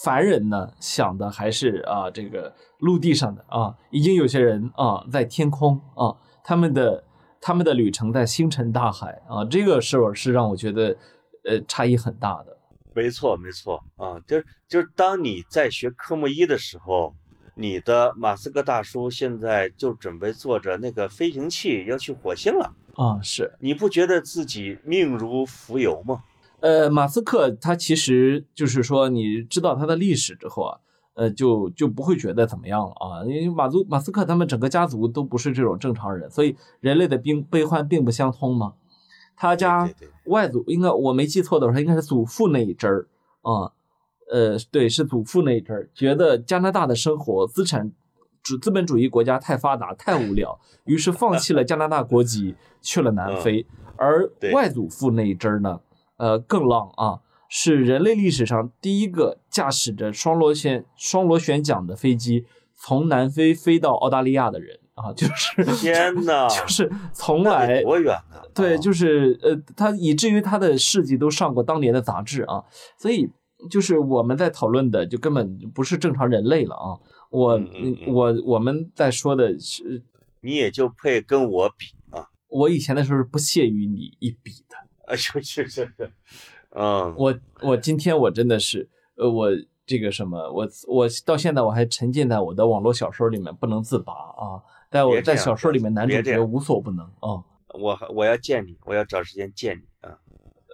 凡人呢想的还是啊这个陆地上的啊，已经有些人啊在天空啊，他们的他们的旅程在星辰大海啊，这个是是让我觉得呃差异很大的。没错没错啊，就是就是当你在学科目一的时候，你的马斯克大叔现在就准备坐着那个飞行器要去火星了啊，是你不觉得自己命如浮游吗？呃，马斯克他其实就是说，你知道他的历史之后啊，呃，就就不会觉得怎么样了啊，因为马祖马斯克他们整个家族都不是这种正常人，所以人类的病悲欢并不相通嘛。他家外祖应该我没记错的话，应该是祖父那一支儿啊，呃，对，是祖父那一支儿，觉得加拿大的生活资产主资本主义国家太发达太无聊，于是放弃了加拿大国籍去了南非，而外祖父那一支儿呢？呃，更浪啊！是人类历史上第一个驾驶着双螺旋双螺旋桨的飞机从南非飞到澳大利亚的人啊！就是 [laughs] 天哪，[laughs] 就是从来多远呢？对，就是呃，他以至于他的事迹都上过当年的杂志啊！所以就是我们在讨论的就根本不是正常人类了啊！我我我们在说的是，你也就配跟我比啊！我以前的时候是不屑于你一比的。啊，是是是，嗯，我我今天我真的是，呃，我这个什么，我我到现在我还沉浸在我的网络小说里面不能自拔啊，在我在小说里面男主角无所不能啊，我我要见你，我要找时间见你啊，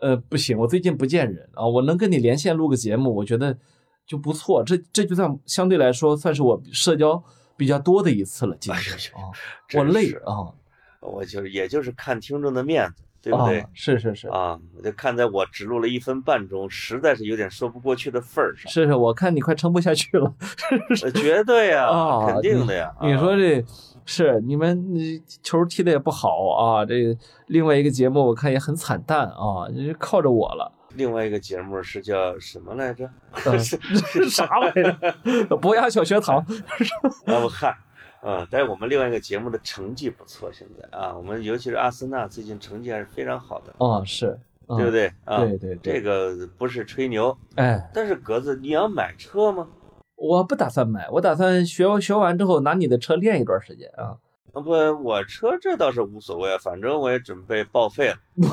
呃，不行，我最近不见人啊，我能跟你连线录个节目，我觉得就不错，这这就算相对来说算是我社交比较多的一次了，今天啊，我累啊，我就是也就是看听众的面子。对不对？是是是啊，我就看在我只录了一分半钟，实在是有点说不过去的份儿上。是是，我看你快撑不下去了。[laughs] 绝对呀，肯定的呀。你说这是你们球踢的也不好啊，这另外一个节目我看也很惨淡啊，就靠着我了。另外一个节目是叫什么来着？[laughs] 是啥来着？[laughs] 博雅小学堂。啊我看。啊，但是我们另外一个节目的成绩不错，现在啊，我们尤其是阿森纳最近成绩还是非常好的。哦，是对不对？啊，对对，这个不是吹牛，哎，但是格子，你要买车吗？我不打算买，我打算学学完之后拿你的车练一段时间啊。啊不，我车这倒是无所谓，反正我也准备报废了。不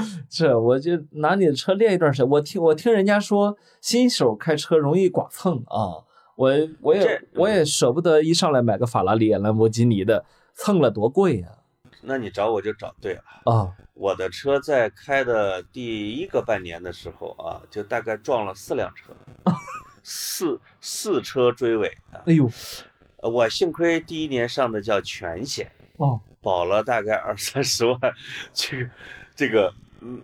是，是我就拿你的车练一段时间。我听我听人家说，新手开车容易剐蹭啊。我我也我也舍不得一上来买个法拉利、兰博基尼的，蹭了多贵呀！那你找我就找对了啊！我的车在开的第一个半年的时候啊，就大概撞了四辆车，[laughs] 四四车追尾啊！哎呦，我幸亏第一年上的叫全险哦，保了大概二三十万，[laughs] 这个这个。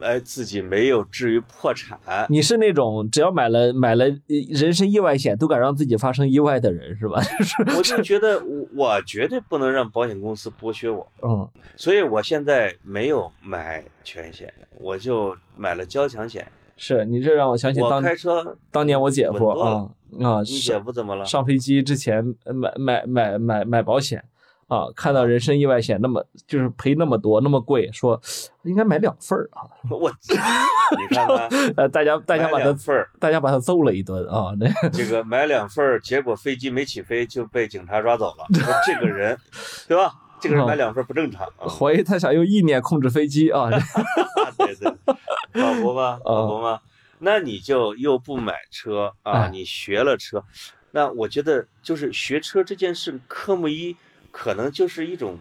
哎，自己没有至于破产。你是那种只要买了买了人身意外险都敢让自己发生意外的人是吧？[laughs] 我就觉得我我绝对不能让保险公司剥削我。嗯，所以我现在没有买全险，我就买了交强险。是你这让我想起当开车当年我姐夫啊啊，你姐夫怎么了？上飞机之前买买买买买保险。啊，看到人身意外险那么就是赔那么多那么贵，说应该买两份儿啊！[laughs] 我，你看看，[laughs] 呃，大家大家把他份儿，大家把他揍了一顿啊！那这个买两份儿，结果飞机没起飞就被警察抓走了。说这个人，对吧？这个人买两份不正常。啊怀疑他想用意念控制飞机啊！[laughs] 对对，老婆吗？老婆吗？那你就又不买车啊？你学了车，那我觉得就是学车这件事，科目一。可能就是一种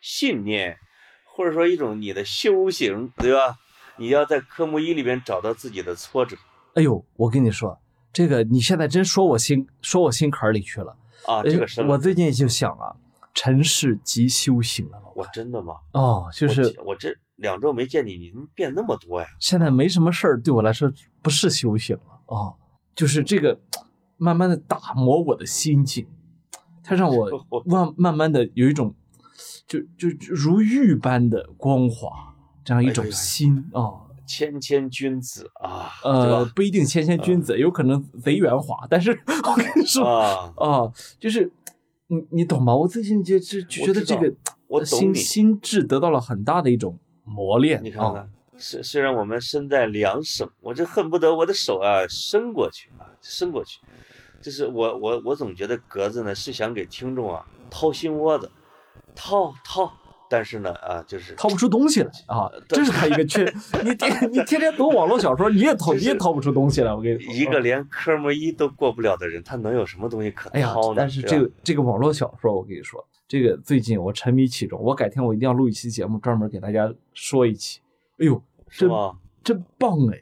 信念，或者说一种你的修行，对吧？你要在科目一里边找到自己的挫折。哎呦，我跟你说，这个你现在真说我心说我心坎里去了啊！这个是我最近就想啊，尘世即修行了。我真的吗？哦，就是我这两周没见你，你怎么变那么多呀？现在没什么事儿，对我来说不是修行了啊，就是这个 [tsk] 慢慢的打磨我的心境。它让我 [laughs] 慢慢慢的有一种就就就如玉般的光滑，这样一种心啊。谦谦君子啊，呃，不一定谦谦君子，有可能贼圆滑。但是我跟你说啊，就是你你懂吗？我最近就就觉得这个我心心智得到了很大的一种磨练。你看看，虽虽然我们身在两省，我就恨不得我的手啊伸过去啊伸过去。就是我我我总觉得格子呢是想给听众啊掏心窝子，掏掏。但是呢，啊，就是掏不出东西来啊，这是他一个缺。[laughs] 你天你天天读网络小说，你也掏你也掏不出东西来。我跟你说，一个连科目一都过不了的人，他能有什么东西可掏呢？但是这个这个网络小说，我跟你说，这个最近我沉迷其中，我改天我一定要录一期节目，专门给大家说一期。哎呦，真真棒哎！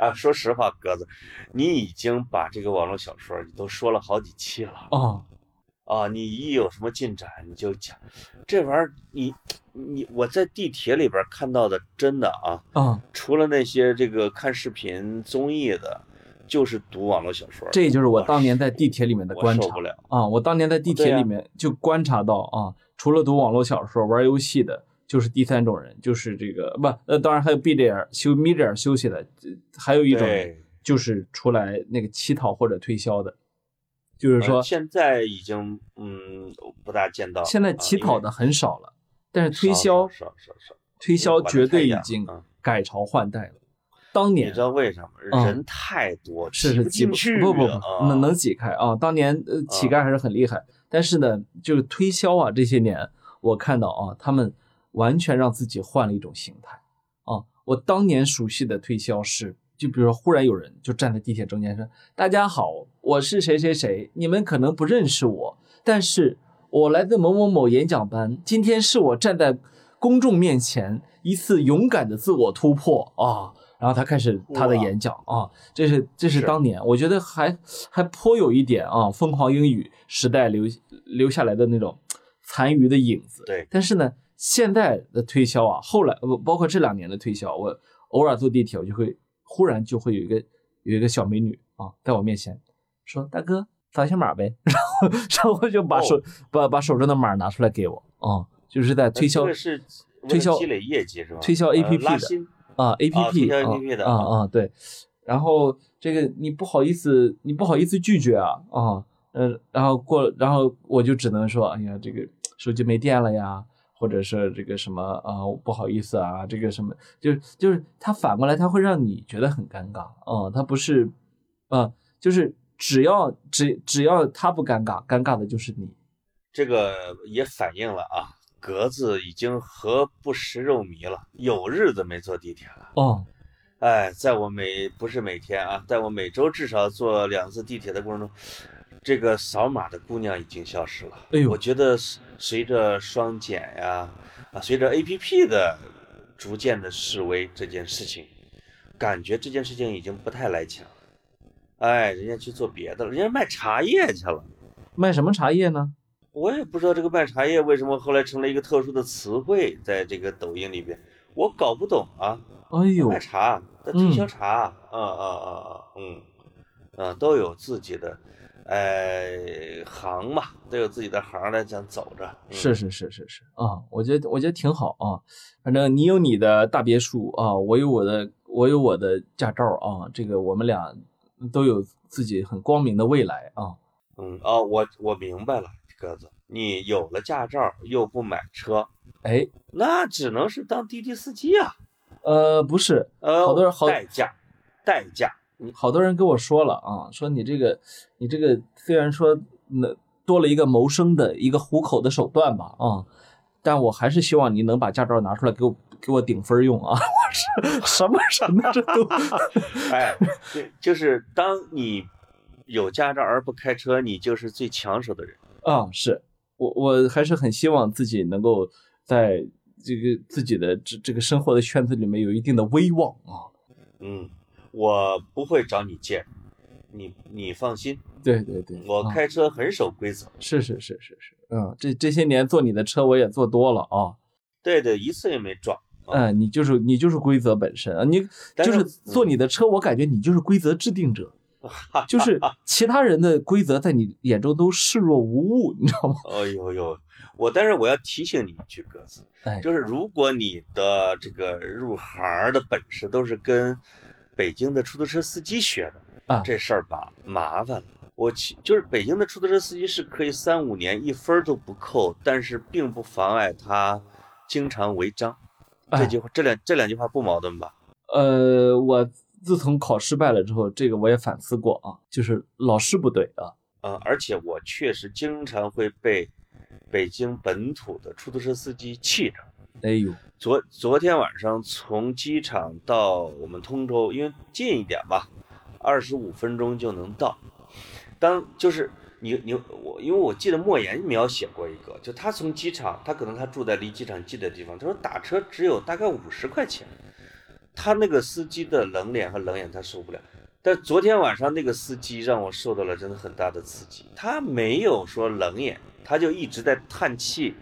啊，说实话，鸽子，你已经把这个网络小说你都说了好几期了啊。啊，你一有什么进展你就讲，这玩意儿你你我在地铁里边看到的真的啊啊，除了那些这个看视频综艺的，就是读网络小说。这就是我当年在地铁里面的观察。受不了啊！我当年在地铁里面就观察到啊，除了读网络小说、玩游戏的，就是第三种人，就是这个不呃，当然还有闭着眼休眯着眼休息的，还有一种就是出来那个乞讨或者推销的。就是说，现在已经嗯不大见到，现在乞讨的很少了，但是推销少少少，推销绝对已经改朝换代了。当年你知道为什么？人太多，是是挤不去，不不不，能能挤开啊！当年呃乞丐还是很厉害，但是呢，就是推销啊，这些年我看到啊，他们完全让自己换了一种形态啊。我当年熟悉的推销是。就比如说，忽然有人就站在地铁中间说：“大家好，我是谁谁谁，你们可能不认识我，但是我来自某某某演讲班，今天是我站在公众面前一次勇敢的自我突破啊！”然后他开始他的演讲啊，这是这是当年我觉得还还颇有一点啊，疯狂英语时代留留下来的那种残余的影子。对，但是呢，现在的推销啊，后来不包括这两年的推销，我偶尔坐地铁我就会。忽然就会有一个有一个小美女啊，在我面前说：“大哥，扫一下码呗。[laughs] ”然后然后就把手把把手中的码拿出来给我啊，就是在推销这是推销积累业绩是吧？推销 A P P 的啊 A P P 的啊啊对，然后这个你不好意思你不好意思拒绝啊啊呃然后过然后我就只能说哎呀这个手机没电了呀。或者是这个什么啊，不好意思啊，这个什么，就是就是他反过来他会让你觉得很尴尬啊，他不是，啊，就是只要只只要他不尴尬，尴尬的就是你。这个也反映了啊，格子已经和不食肉糜了，有日子没坐地铁了。哦，哎，在我每不是每天啊，在我每周至少坐两次地铁的过程中。这个扫码的姑娘已经消失了。哎呦，我觉得随着双减呀，啊，随着 A P P 的逐渐的示威，这件事情，感觉这件事情已经不太来钱了。哎，人家去做别的了，人家卖茶叶去了。卖什么茶叶呢？我也不知道这个卖茶叶为什么后来成了一个特殊的词汇，在这个抖音里边，我搞不懂啊。哎呦，卖茶，推销茶，啊啊啊啊，嗯，啊，都有自己的。呃，行嘛，都有自己的行来这样走着。是是是是是啊，我觉得我觉得挺好啊。反正你有你的大别墅啊，我有我的我有我的驾照啊。这个我们俩都有自己很光明的未来啊。嗯啊，我我明白了，鸽子，你有了驾照又不买车，哎，那只能是当滴滴司机啊。呃，不是，呃，好多人好代驾，代驾。好多人跟我说了啊，说你这个，你这个虽然说那多了一个谋生的一个糊口的手段吧啊，但我还是希望你能把驾照拿出来给我给我顶分用啊！我是 [laughs] 什么什么这都，[laughs] 哎，就是当你有驾照而不开车，你就是最抢手的人啊！是我我还是很希望自己能够在这个自己的这这个生活的圈子里面有一定的威望啊，嗯。我不会找你借，你你放心。对对对，我开车很守规则。是是是是是，嗯，这这些年坐你的车我也坐多了啊。对对，一次也没撞。嗯，你就是你就是规则本身啊，你就是坐你的车，我感觉你就是规则制定者。就是其他人的规则在你眼中都视若无物，你知道吗？哎呦呦，我但是我要提醒你一句，鸽子，哎，就是如果你的这个入行的本事都是跟北京的出租车司机学的啊这事儿吧麻烦了。我其就是北京的出租车司机是可以三五年一分都不扣，但是并不妨碍他经常违章。这哎句话这两这两句话不矛盾吧？呃，我自从考失败了之后，这个我也反思过啊，就是老师不对啊，呃，而且我确实经常会被北京本土的出租车司机气着。哎呦，昨昨天晚上从机场到我们通州，因为近一点吧，二十五分钟就能到。当就是你你我，因为我记得莫言描写过一个，就他从机场，他可能他住在离机场近的地方，他说打车只有大概五十块钱，他那个司机的冷脸和冷眼他受不了。但昨天晚上那个司机让我受到了真的很大的刺激，他没有说冷眼，他就一直在叹气，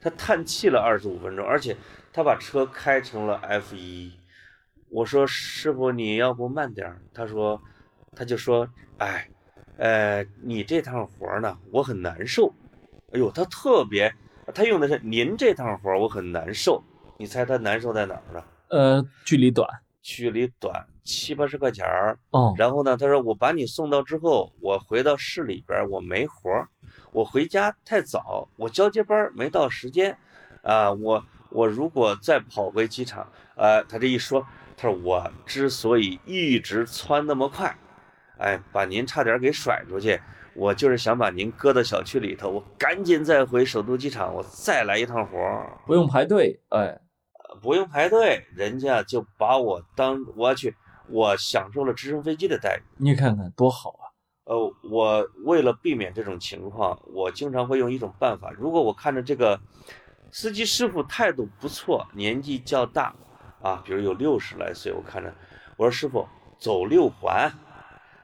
他叹气了二十五分钟，而且他把车开成了 F 一。我说师傅你要不慢点儿，他说他就说哎，呃你这趟活儿呢我很难受，哎呦他特别他用的是您这趟活儿我很难受，你猜他难受在哪儿呢？呃，距离短距离短七八十块钱儿，哦，然后呢，他说我把你送到之后，我回到市里边我没活儿，我回家太早，我交接班没到时间，啊、我我如果再跑回机场，呃，他这一说，他说我之所以一直窜那么快，哎，把您差点给甩出去，我就是想把您搁到小区里头，我赶紧再回首都机场，我再来一趟活儿。不用排队，哎，不用排队，人家就把我当我去，我享受了直升飞机的待遇。你看看多好啊！呃，我为了避免这种情况，我经常会用一种办法。如果我看着这个司机师傅态度不错，年纪较大啊，比如有六十来岁，我看着，我说师傅走六环，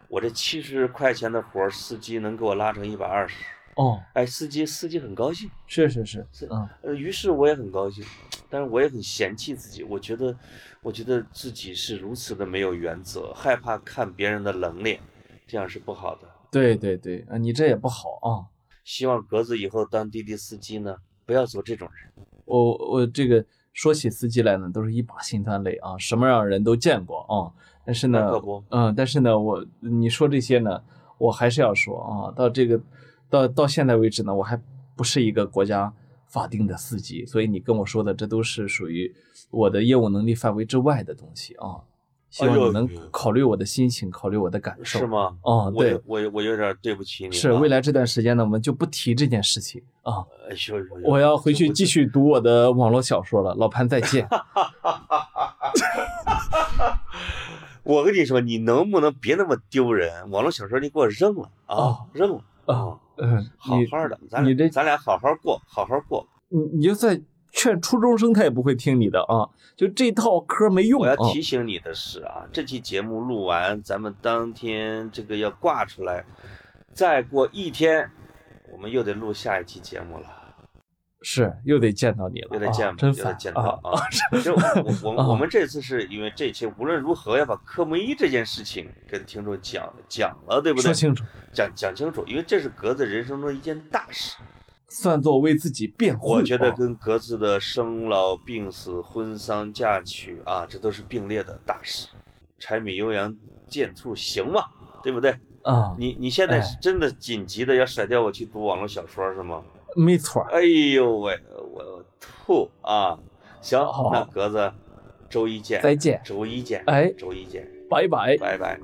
我这七十块钱的活儿，司机能给我拉成一百二十。哦，哎，司机司机很高兴。是是是是，嗯，呃，于是我也很高兴，但是我也很嫌弃自己。我觉得，我觉得自己是如此的没有原则，害怕看别人的冷脸，这样是不好的。对对对，啊，你这也不好啊。希望格子以后当滴滴司机呢，不要做这种人。我我这个说起司机来呢，都是一把辛酸泪啊，什么样的人都见过啊。但是呢嗯，但是呢，我你说这些呢，我还是要说啊，到这个到到现在为止呢，我还不是一个国家法定的司机，所以你跟我说的这都是属于我的业务能力范围之外的东西啊。希望你能考虑我的心情，考虑我的感受。是？吗？哦，对我，我有点对不起你了。是未来这段时间呢，我们就不提这件事情啊。我要回去继续读我的网络小说了，老潘再见。[laughs] 我跟你说，你能不能别那么丢人？网络小说你给我扔了啊，哦扔了啊啊，嗯，好好的，咱你这俩咱俩好好过，好好过。你你就算劝初中生，他也不会听你的啊。就这套嗑没用我要啊。提醒你的是啊，这期节目录完，咱们当天这个要挂出来，再过一天，我们又得录下一期节目了，是又得见到你了，又得见啊、真烦又得见到啊。啊。就我我啊我们这次是因为这期无论如何要把科目一这件事情跟听众讲讲了，对不对说？清楚，讲讲清楚，因为这是格子人生中一件大事。算作为自己辩护。我觉得啊跟格子的生老病死、婚丧嫁娶啊，这都是并列的大事。柴米油盐酱醋行吗，对不对？啊，你你现在哎是真的紧急的要甩掉我去读网络小说是吗？没错儿。哎呦喂，我吐啊！行好，那格子，周一见，再见周一见，哎周一见，拜拜。拜拜。